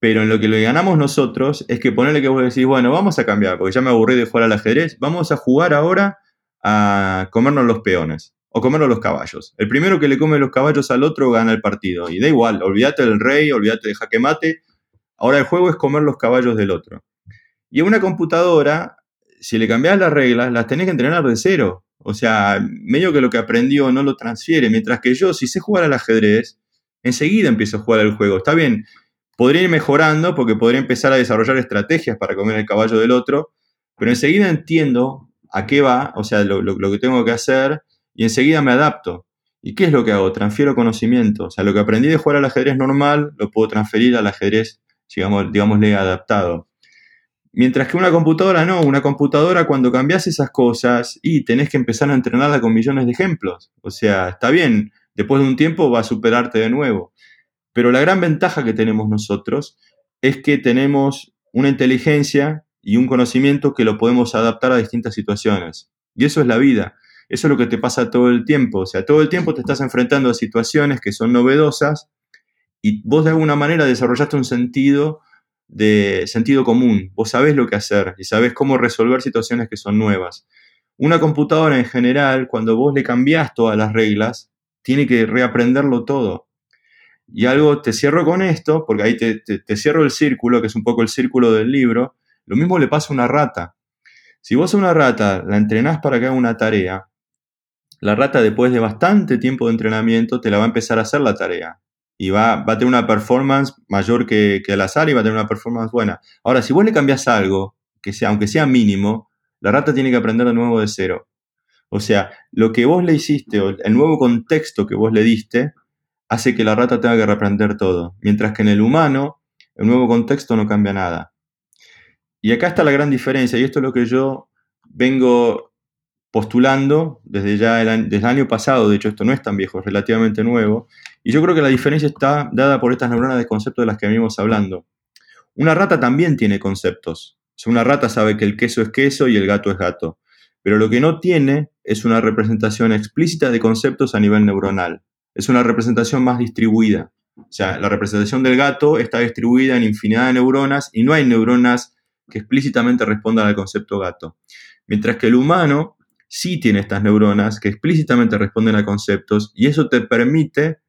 [SPEAKER 2] pero en lo que le ganamos nosotros es que ponerle que vos decís, bueno, vamos a cambiar, porque ya me aburrí de jugar al ajedrez, vamos a jugar ahora a comernos los peones o comernos los caballos. El primero que le come los caballos al otro gana el partido. Y da igual, olvídate del rey, olvídate de jaque mate. Ahora el juego es comer los caballos del otro. Y a una computadora, si le cambias las reglas, las tenés que entrenar de cero. O sea, medio que lo que aprendió no lo transfiere. Mientras que yo, si sé jugar al ajedrez, enseguida empiezo a jugar al juego. Está bien, podría ir mejorando porque podría empezar a desarrollar estrategias para comer el caballo del otro, pero enseguida entiendo a qué va, o sea, lo, lo que tengo que hacer y enseguida me adapto. ¿Y qué es lo que hago? Transfiero conocimiento. O sea, lo que aprendí de jugar al ajedrez normal lo puedo transferir al ajedrez, digamos, digámosle, adaptado. Mientras que una computadora no, una computadora cuando cambias esas cosas y tenés que empezar a entrenarla con millones de ejemplos. O sea, está bien, después de un tiempo va a superarte de nuevo. Pero la gran ventaja que tenemos nosotros es que tenemos una inteligencia y un conocimiento que lo podemos adaptar a distintas situaciones. Y eso es la vida. Eso es lo que te pasa todo el tiempo. O sea, todo el tiempo te estás enfrentando a situaciones que son novedosas y vos de alguna manera desarrollaste un sentido de sentido común. Vos sabés lo que hacer y sabés cómo resolver situaciones que son nuevas. Una computadora en general, cuando vos le cambiás todas las reglas, tiene que reaprenderlo todo. Y algo, te cierro con esto, porque ahí te, cierro el círculo, que es un poco el círculo del libro. Lo mismo le pasa a una rata. Si vos a una rata la entrenás para que haga una tarea, la rata después de bastante tiempo de entrenamiento te la va a empezar a hacer la tarea y va, va a tener una performance mayor que, que, azar y va a tener una performance buena. Ahora, si vos le cambias algo, que sea, aunque sea mínimo, la rata tiene que aprender de nuevo de cero. O sea, lo que vos le hiciste, el nuevo contexto que vos le diste, hace que la rata tenga que reaprender todo. Mientras que en el humano, el nuevo contexto no cambia nada. Y acá está la gran diferencia, y esto es lo que yo vengo postulando desde ya el, desde el año pasado, de hecho esto no es tan viejo, es relativamente nuevo, y yo creo que la diferencia está dada por estas neuronas de concepto de las que venimos hablando. Una rata también tiene conceptos. una rata sabe que el queso es queso y el gato es gato. Pero lo que no tiene es una representación explícita de conceptos a nivel neuronal. Es una representación más distribuida. O sea, la representación del gato está distribuida en infinidad de neuronas y no hay neuronas que explícitamente respondan al concepto gato. Mientras que el humano sí tiene estas neuronas que explícitamente responden a conceptos y eso te permite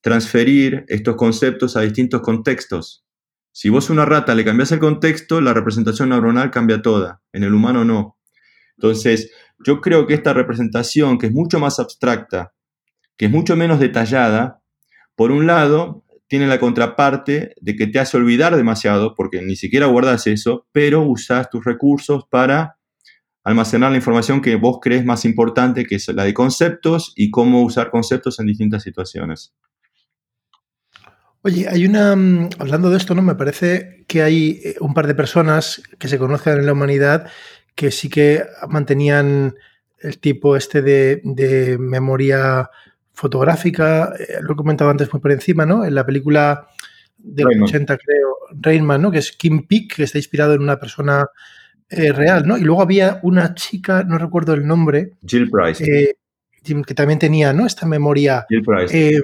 [SPEAKER 2] transferir estos conceptos a distintos contextos. Si vos a una rata le cambias el contexto, la representación neuronal cambia toda, en el humano no. Entonces, yo creo que esta representación, que es mucho más abstracta, que es mucho menos detallada, por un lado, tiene la contraparte de que te hace olvidar demasiado, porque ni siquiera guardas eso, pero usas tus recursos para almacenar la información que vos crees más importante, que es la de conceptos y cómo usar conceptos en distintas situaciones.
[SPEAKER 1] Oye, hay una. Mm, hablando de esto, ¿no? Me parece que hay eh, un par de personas que se conozcan en la humanidad que sí que mantenían el tipo este de, memoria fotográfica, eh, lo he comentado antes muy por encima, ¿no? En la película de los 80, creo, Rainman, ¿no? Que es Kim Peek, que está inspirado en una persona eh, real, ¿no? Y luego había una chica, no recuerdo el nombre.
[SPEAKER 2] Jill Price.
[SPEAKER 1] Eh, que también tenía, ¿no? Esta memoria.
[SPEAKER 2] Jill Price.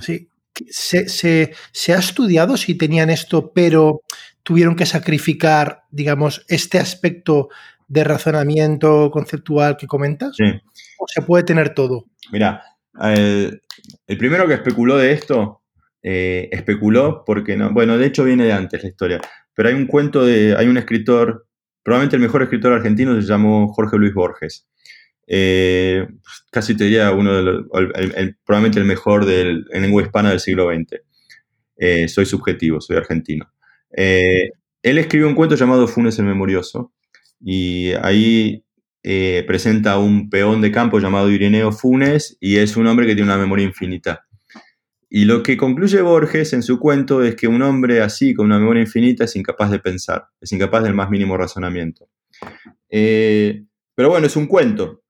[SPEAKER 1] sí. Se, se, ha estudiado si tenían esto, pero tuvieron que sacrificar, digamos, este aspecto de razonamiento conceptual que comentas?
[SPEAKER 2] Sí.
[SPEAKER 1] ¿O se puede tener todo?
[SPEAKER 2] Mira, el, primero que especuló de esto, eh, especuló porque no, bueno, de hecho viene de antes la historia, pero hay un cuento de, hay un escritor, probablemente el mejor escritor argentino se llamó Jorge Luis Borges. Eh, casi te diría uno de los, probablemente el mejor del, en lengua hispana del siglo XX. Eh, soy subjetivo, soy argentino. él escribió un cuento llamado Funes el Memorioso, y ahí eh, presenta a un peón de campo llamado Ireneo Funes y es un hombre que tiene una memoria infinita. Y lo que concluye Borges en su cuento es que un hombre así, con una memoria infinita, es incapaz de pensar, es incapaz del más mínimo razonamiento. Eh, pero bueno, es un cuento.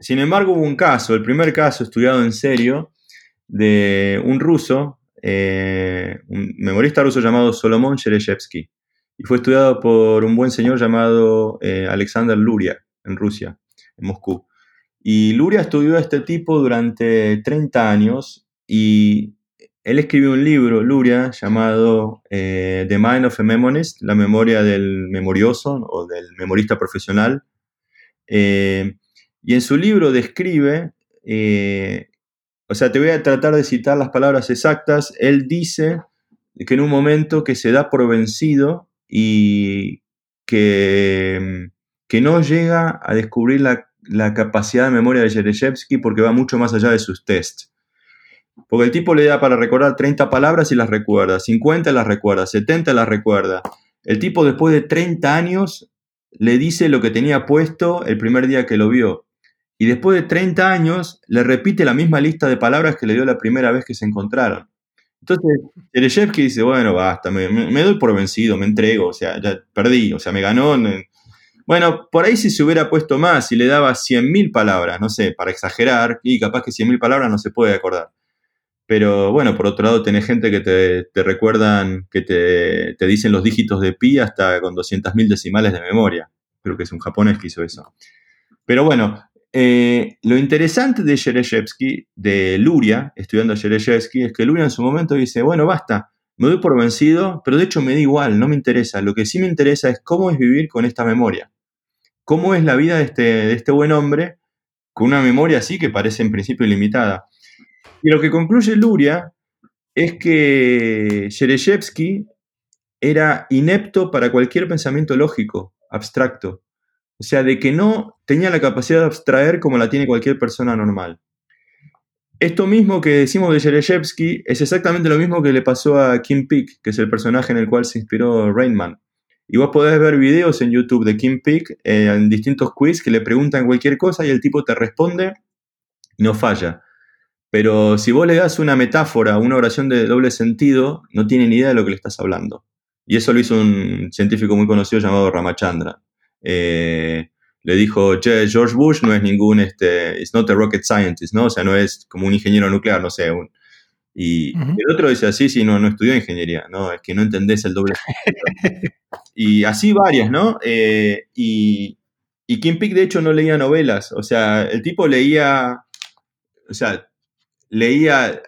[SPEAKER 2] Sin embargo, hubo un caso, el primer caso estudiado en serio, de un ruso, eh, un memorista ruso llamado Solomon Shereshevsky y fue estudiado por un buen señor llamado eh, Alexander Luria en Rusia, en Moscú. Y Luria estudió a este tipo durante 30 años y él escribió un libro, Luria, llamado eh, The Mind of a Memonist, la memoria del memorioso o del memorista profesional. Y en su libro describe, o sea, te voy a tratar de citar las palabras exactas, él dice que en un momento que se da por vencido y que, que no llega a descubrir la, capacidad de memoria de Yereshevsky porque va mucho más allá de sus tests. Porque el tipo le da para recordar 30 palabras y las recuerda, 50 las recuerda, 70 las recuerda. El tipo después de 30 años le dice lo que tenía puesto el primer día que lo vio. Y después de 30 años le repite la misma lista de palabras que le dio la primera vez que se encontraron. Entonces, Tereshevsky dice, bueno, basta, me, doy por vencido, me entrego, o sea, ya perdí, o sea, me ganó. Bueno, por ahí si se hubiera puesto más, si le daba 100.000 palabras, no sé, para exagerar, y capaz que 100.000 palabras no se puede acordar. Pero bueno, por otro lado, tenés gente que te, recuerdan, que te, te, dicen los dígitos de pi hasta con 200.000 decimales de memoria. Creo que es un japonés que hizo eso. Pero bueno, eh, lo interesante de Shereshevsky, de Luria, estudiando a Shereshevsky, es que Luria en su momento dice, bueno, basta, me doy por vencido, pero de hecho me da igual, no me interesa. Lo que sí me interesa es cómo es vivir con esta memoria. Cómo es la vida de este, este buen hombre con una memoria así que parece en principio ilimitada. Y lo que concluye Luria es que Shereshevsky era inepto para cualquier pensamiento lógico, abstracto. O sea, de que no tenía la capacidad de abstraer como la tiene cualquier persona normal. Esto mismo que decimos de Yereshevsky es exactamente lo mismo que le pasó a Kim Peek, que es el personaje en el cual se inspiró Rainman. Y vos podés ver videos en YouTube de Kim Peek eh, en distintos quiz que le preguntan cualquier cosa y el tipo te responde y no falla. Pero si vos le das una metáfora, una oración de doble sentido, no tiene ni idea de lo que le estás hablando. Y eso lo hizo un científico muy conocido llamado Ramachandra. Eh, le dijo, che, George Bush no es ningún, este, it's not a rocket scientist, ¿no? O sea, no es como un ingeniero nuclear, no sé. y el otro dice, así, sí, no, no estudió ingeniería, ¿no? Es que no entendés el doble. y así varias, ¿no? Eh, y, y Kim Peek, de hecho, no leía novelas. O sea, el tipo leía, o sea, leía,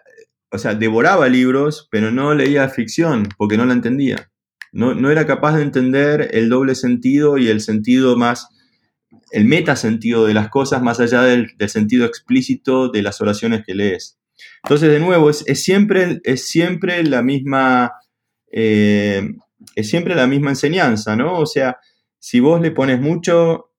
[SPEAKER 2] o sea, devoraba libros, pero no leía ficción porque no la entendía. No, era capaz de entender el doble sentido y el sentido más, el metasentido de las cosas más allá del, sentido explícito de las oraciones que lees. Entonces, de nuevo, es, siempre, es siempre la misma, eh, es siempre la misma enseñanza, ¿no? O sea, si vos le pones mucho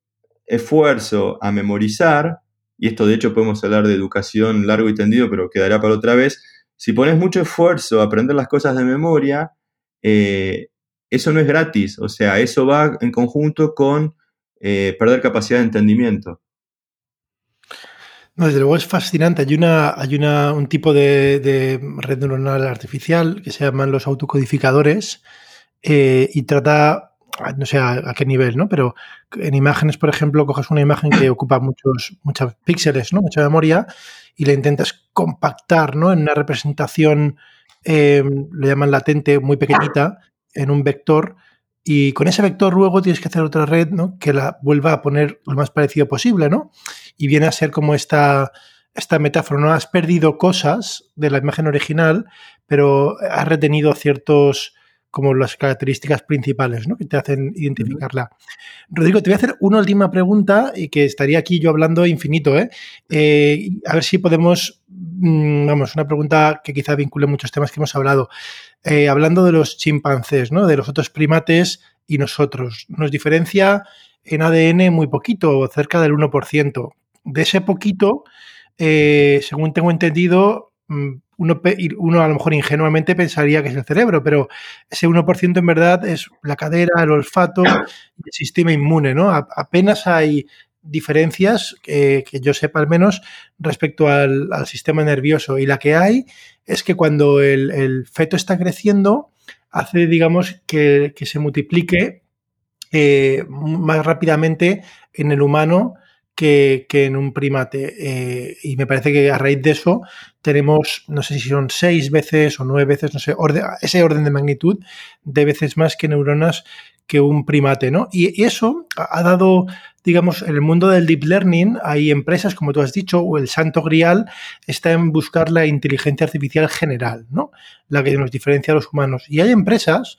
[SPEAKER 2] esfuerzo a memorizar, y esto de hecho podemos hablar de educación largo y tendido, pero quedará para otra vez, si pones mucho esfuerzo a aprender las cosas de memoria, eh, eso no es gratis, o sea, eso va en conjunto con eh, perder capacidad de entendimiento.
[SPEAKER 1] No, desde luego es fascinante. Hay, una, hay una, un tipo de, red neuronal artificial que se llaman los autocodificadores eh, y trata, no sé a, qué nivel, ¿no? Pero en imágenes, por ejemplo, coges una imagen que (clears throat) ocupa muchos, muchos píxeles, ¿no? Mucha memoria y la intentas compactar, ¿no? En una representación, eh, le llaman latente, muy pequeñita, en un vector. Y con ese vector luego tienes que hacer otra red, ¿no? Que la vuelva a poner lo más parecido posible, ¿no? Y viene a ser como esta, esta metáfora, no has perdido cosas de la imagen original, pero has retenido ciertos como las características principales ¿no? que te hacen identificarla. Rodrigo, te voy a hacer una última pregunta y que estaría aquí yo hablando infinito. ¿eh? eh a ver si podemos, mm, vamos, una pregunta que quizá vincule muchos temas que hemos hablado. Eh, hablando de los chimpancés, ¿no? de los otros primates y nosotros. Nos diferencia en ADN muy poquito, cerca del 1%. De ese poquito, eh, según tengo entendido, uno, uno, a lo mejor ingenuamente pensaría que es el cerebro, pero ese 1% en verdad es la cadera, el olfato el sistema inmune, ¿no? apenas hay diferencias, que yo sepa al menos, respecto al, sistema nervioso. Y la que hay es que cuando el, feto está creciendo, hace, digamos, que, se multiplique eh, más rápidamente en el humano que, en un primate. Eh, y me parece que a raíz de eso tenemos, no sé si son seis veces o nueve veces, no sé, ese orden de magnitud de veces más que neuronas que un primate, ¿no? Y, eso ha dado, digamos, en el mundo del deep learning hay empresas, como tú has dicho, o el santo grial está en buscar la inteligencia artificial general, ¿no? La que nos diferencia a los humanos. Y hay empresas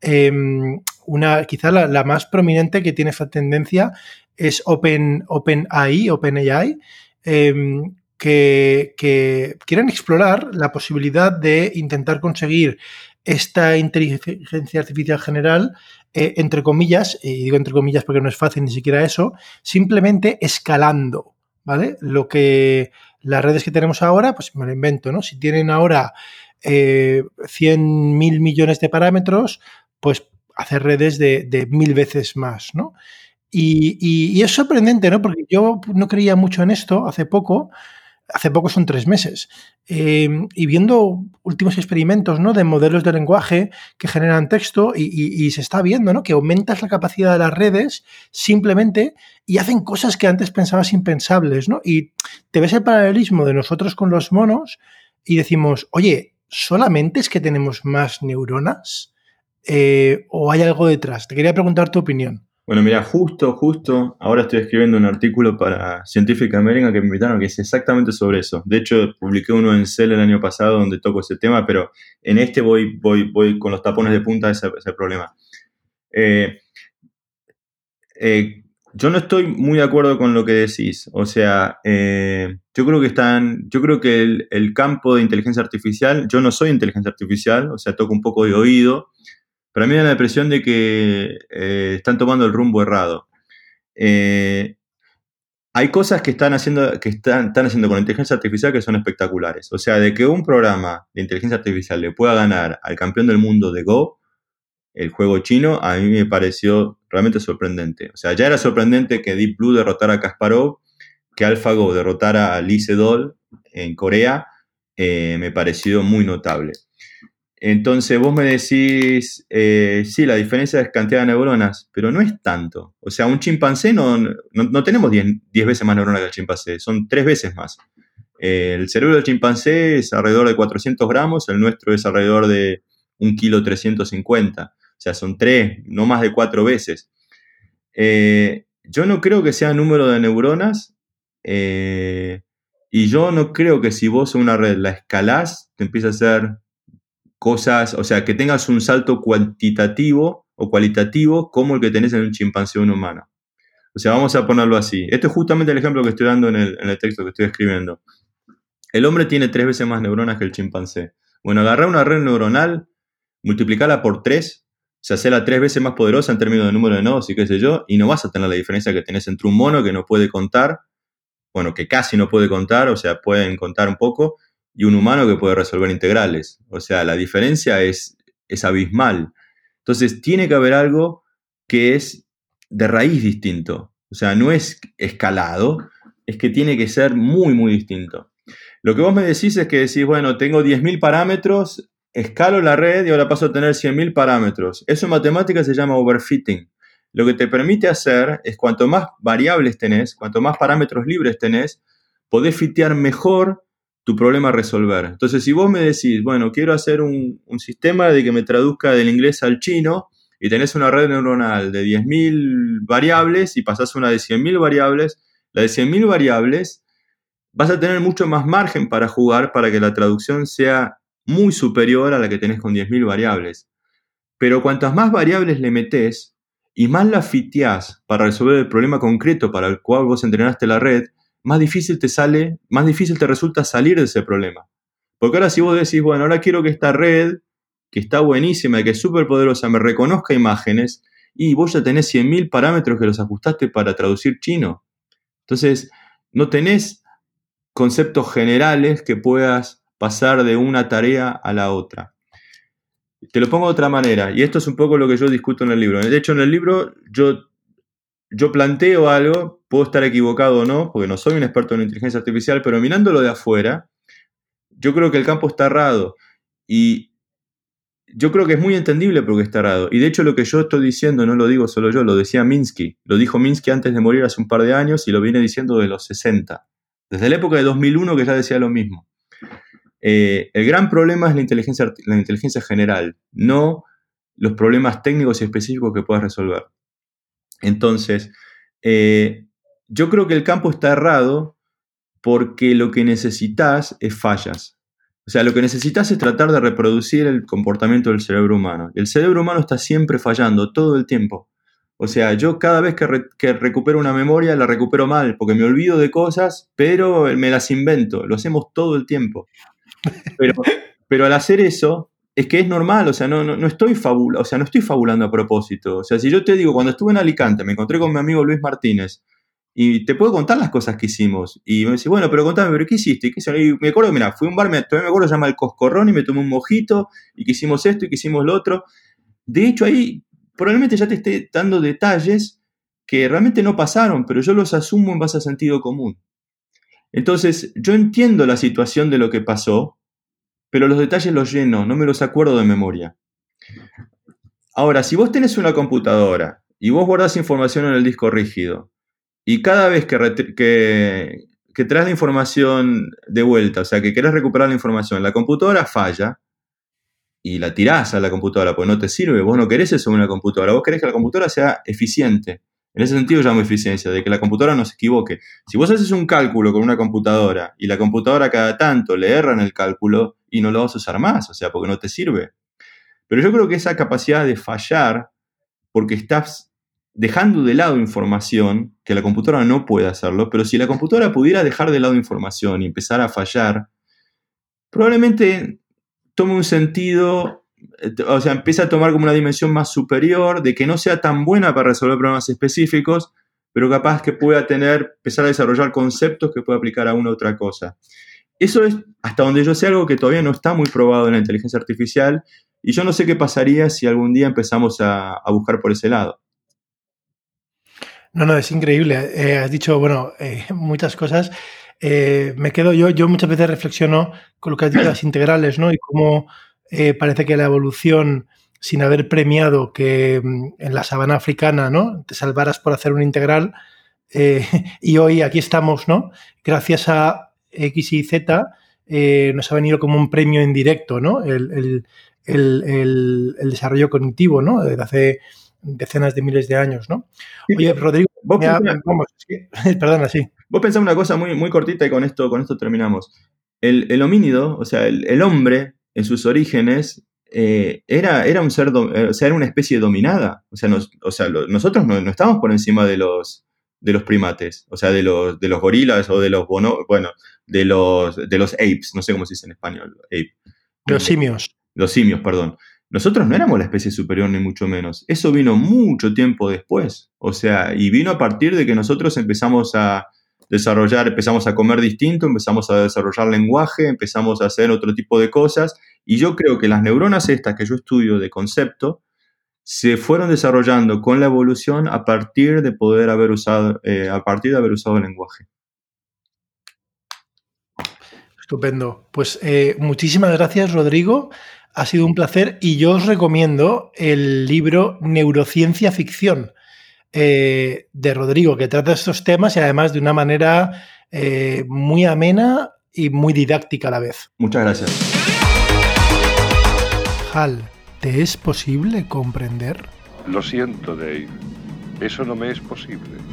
[SPEAKER 1] em, una, quizá la, más prominente que tiene esta tendencia es Open, OpenAI, OpenAI, em, que, que quieren explorar la posibilidad de intentar conseguir esta inteligencia artificial general, eh, entre comillas, y digo entre comillas porque no es fácil ni siquiera eso, simplemente escalando, ¿vale? Lo que las redes que tenemos ahora, pues me lo invento, ¿no? Si tienen ahora eh, 100 mil millones de parámetros, pues hacer redes de, mil veces más, ¿no? Y, es sorprendente, ¿no? Porque yo no creía mucho en esto hace poco, hace poco son tres meses, em, y viendo últimos experimentos, ¿no? De modelos de lenguaje que generan texto y, se está viendo, ¿no? Que aumentas la capacidad de las redes simplemente y hacen cosas que antes pensabas impensables, ¿no? Y te ves el paralelismo de nosotros con los monos y decimos, oye, ¿solamente es que tenemos más neuronas? Eh, o hay algo detrás? Te quería preguntar tu opinión.
[SPEAKER 2] Bueno, mira, justo, justo, ahora estoy escribiendo un artículo para Scientific American que me invitaron que es exactamente sobre eso. De hecho, publiqué uno en Cell el año pasado donde toco ese tema, pero en este voy, voy, voy con los tapones de punta a ese, problema. Eh, eh, yo no estoy muy de acuerdo con lo que decís. O sea, yo creo que están, yo creo que el, campo de inteligencia artificial, yo no soy inteligencia artificial, o sea, toco un poco de oído, pero a mí da la impresión de que eh, están tomando el rumbo errado. Eh, hay cosas que están haciendo, que están, están haciendo con inteligencia artificial que son espectaculares. O sea, de que un programa de inteligencia artificial le pueda ganar al campeón del mundo de Go, el juego chino, a mí me pareció realmente sorprendente. O sea, ya era sorprendente que Deep Blue derrotara a Kasparov, que AlphaGo derrotara a Lee Sedol en Corea, eh, me pareció muy notable. Entonces vos me decís, eh, sí, la diferencia es cantidad de neuronas, pero no es tanto. O sea, un chimpancé no, no, tenemos 10 veces más neuronas que el chimpancé, son 3 veces más. Eh, el cerebro del chimpancé es alrededor de 400 gramos, el nuestro es alrededor de 1 kilo 350. O sea, son 3, no más de 4 veces. Eh, yo no creo que sea número de neuronas. y yo no creo que si vos una red la escalás, te empieza a ser cosas, o sea, que tengas un salto cuantitativo o cualitativo como el que tenés en un chimpancé o un humano. O sea, vamos a ponerlo así. Este es justamente el ejemplo que estoy dando en el, texto que estoy escribiendo. El hombre tiene tres veces más neuronas que el chimpancé. Bueno, agarrar una red neuronal, multiplicarla por tres, se hace la tres veces más poderosa en términos de número de nodos y qué sé yo, y no vas a tener la diferencia que tenés entre un mono que no puede contar, bueno, que casi no puede contar, o sea, pueden contar un poco, y un humano que puede resolver integrales. O sea, la diferencia es, es abismal. Entonces, tiene que haber algo que es de raíz distinto. O sea, no es escalado, es que tiene que ser muy, muy distinto. Lo que vos me decís es que decís, bueno, tengo 10.000 parámetros escalo la red y ahora paso a tener 100.000 parámetros. Eso en matemáticas se llama overfitting. Lo que te permite hacer es cuanto más variables tenés, cuanto más parámetros libres tenés, podés fitear mejor tu problema a resolver. Entonces, si vos me decís, bueno, quiero hacer un, sistema de que me traduzca del inglés al chino y tenés una red neuronal de 10.000 variables y pasás una de 100.000 variables, la de 100.000 variables vas a tener mucho más margen para jugar para que la traducción sea muy superior a la que tenés con 10.000 variables. Pero cuantas más variables le metés, y más la fiteás para resolver el problema concreto para el cual vos entrenaste la red, más difícil te sale, más difícil te resulta salir de ese problema. Porque ahora si vos decís, bueno, ahora quiero que esta red, que está buenísima y que es súper poderosa, me reconozca imágenes, y vos ya tenés 100.000 parámetros que los ajustaste para traducir chino. Entonces, no tenés conceptos generales que puedas pasar de una tarea a la otra. Te lo pongo de otra manera, y esto es un poco lo que yo discuto en el libro. De hecho, en el libro yo, yo planteo algo, puedo estar equivocado o no, porque no soy un experto en inteligencia artificial, pero mirándolo de afuera, yo creo que el campo está errado. Y yo creo que es muy entendible porque está errado. Y de hecho lo que yo estoy diciendo no lo digo solo yo, lo decía Minsky. Lo dijo Minsky antes de morir hace un par de años y lo viene diciendo de los 60. Desde la época de 2001 que ya decía lo mismo. Eh, el gran problema es la inteligencia, la inteligencia general, no los problemas técnicos y específicos que puedas resolver. Entonces, eh, yo creo que el campo está errado porque lo que necesitas es fallas. O sea, lo que necesitas es tratar de reproducir el comportamiento del cerebro humano. El cerebro humano está siempre fallando, todo el tiempo. O sea, yo cada vez que, que, recupero una memoria la recupero mal, porque me olvido de cosas, pero me las invento. Lo hacemos todo el tiempo. Pero, pero al hacer eso, es que es normal, o sea, no, no, estoy fabula, o sea, no estoy fabulando a propósito. O sea, si yo te digo, cuando estuve en Alicante, me encontré con mi amigo Luis Martínez, y te puedo contar las cosas que hicimos. Y me dice, bueno, pero contame, ¿pero qué hiciste? Y me acuerdo, mira, fui a un bar, me, todavía me acuerdo, llama El Coscorrón, y me tomé un mojito, y que hicimos esto, y que hicimos lo otro. De hecho, ahí probablemente ya te esté dando detalles que realmente no pasaron, pero yo los asumo en base a sentido común. Entonces, yo entiendo la situación de lo que pasó, pero los detalles los lleno, no me los acuerdo de memoria. Ahora, si vos tenés una computadora y vos guardás información en el disco rígido, y cada vez que, que, que traes la información de vuelta, o sea, que querés recuperar la información, la computadora falla y la tirás a la computadora, pues no te sirve, vos no querés eso en una computadora, vos querés que la computadora sea eficiente. En ese sentido llamo eficiencia, de que la computadora no se equivoque. Si vos haces un cálculo con una computadora y la computadora cada tanto le erra en el cálculo y no lo vas a usar más, o sea, porque no te sirve. Pero yo creo que esa capacidad de fallar, porque estás dejando de lado información, que la computadora no puede hacerlo, pero si la computadora pudiera dejar de lado información y empezar a fallar, probablemente tome un sentido eh, o sea, empieza a tomar como una dimensión más superior, de que no sea tan buena para resolver problemas específicos, pero capaz que pueda tener, empezar a desarrollar conceptos que pueda aplicar a una u otra cosa. Eso es, hasta donde yo sé, algo que todavía no está muy probado en la inteligencia artificial, y yo no sé qué pasaría si algún día empezamos a, buscar por ese lado.
[SPEAKER 1] No, no, es increíble. Eh, has dicho, bueno, eh, (laughs) muchas cosas. me quedo yo, yo muchas veces reflexiono con lo que has dicho las (clears throat) integrales, ¿no? Y cómo eh, parece que la evolución, sin haber premiado que mm, en la sabana africana ¿no? te salvaras por hacer un integral, eh, (laughs) y hoy aquí estamos, ¿no? Gracias a X y Z, eh, nos ha venido como un premio indirecto, ¿no? El, desarrollo cognitivo, ¿no? Desde hace decenas de miles de años, ¿no? Oye, Rodrigo, vos (laughs)
[SPEAKER 2] perdona, sí. Vos pensás una cosa muy, muy cortita y con esto, con esto terminamos. El, homínido, o sea, el, hombre, en sus orígenes eh, era, era un ser, eh, o sea, era una especie dominada. O sea, o sea nosotros no, estamos por encima de los, de los primates, o sea, de los, de los gorilas o de los bono, bueno, de los, de los apes, no sé cómo se dice en español, ape.
[SPEAKER 1] Los simios.
[SPEAKER 2] Los simios, perdón. Nosotros no éramos la especie superior ni mucho menos. Eso vino mucho tiempo después. O sea, y vino a partir de que nosotros empezamos a, desarrollar, empezamos a comer distinto, empezamos a desarrollar lenguaje, empezamos a hacer otro tipo de cosas. Y yo creo que las neuronas estas que yo estudio de concepto se fueron desarrollando con la evolución a partir de poder haber usado, eh, a partir de haber usado el lenguaje.
[SPEAKER 1] Estupendo. Pues eh, muchísimas gracias, Rodrigo. Ha sido un placer y yo os recomiendo el libro Neurociencia Ficción eh, de Rodrigo, que trata estos temas y además de una manera eh, muy amena y muy didáctica a la vez.
[SPEAKER 2] Muchas gracias.
[SPEAKER 1] Hal, ¿te es posible comprender?
[SPEAKER 3] Lo siento, Dave. Eso no me es posible.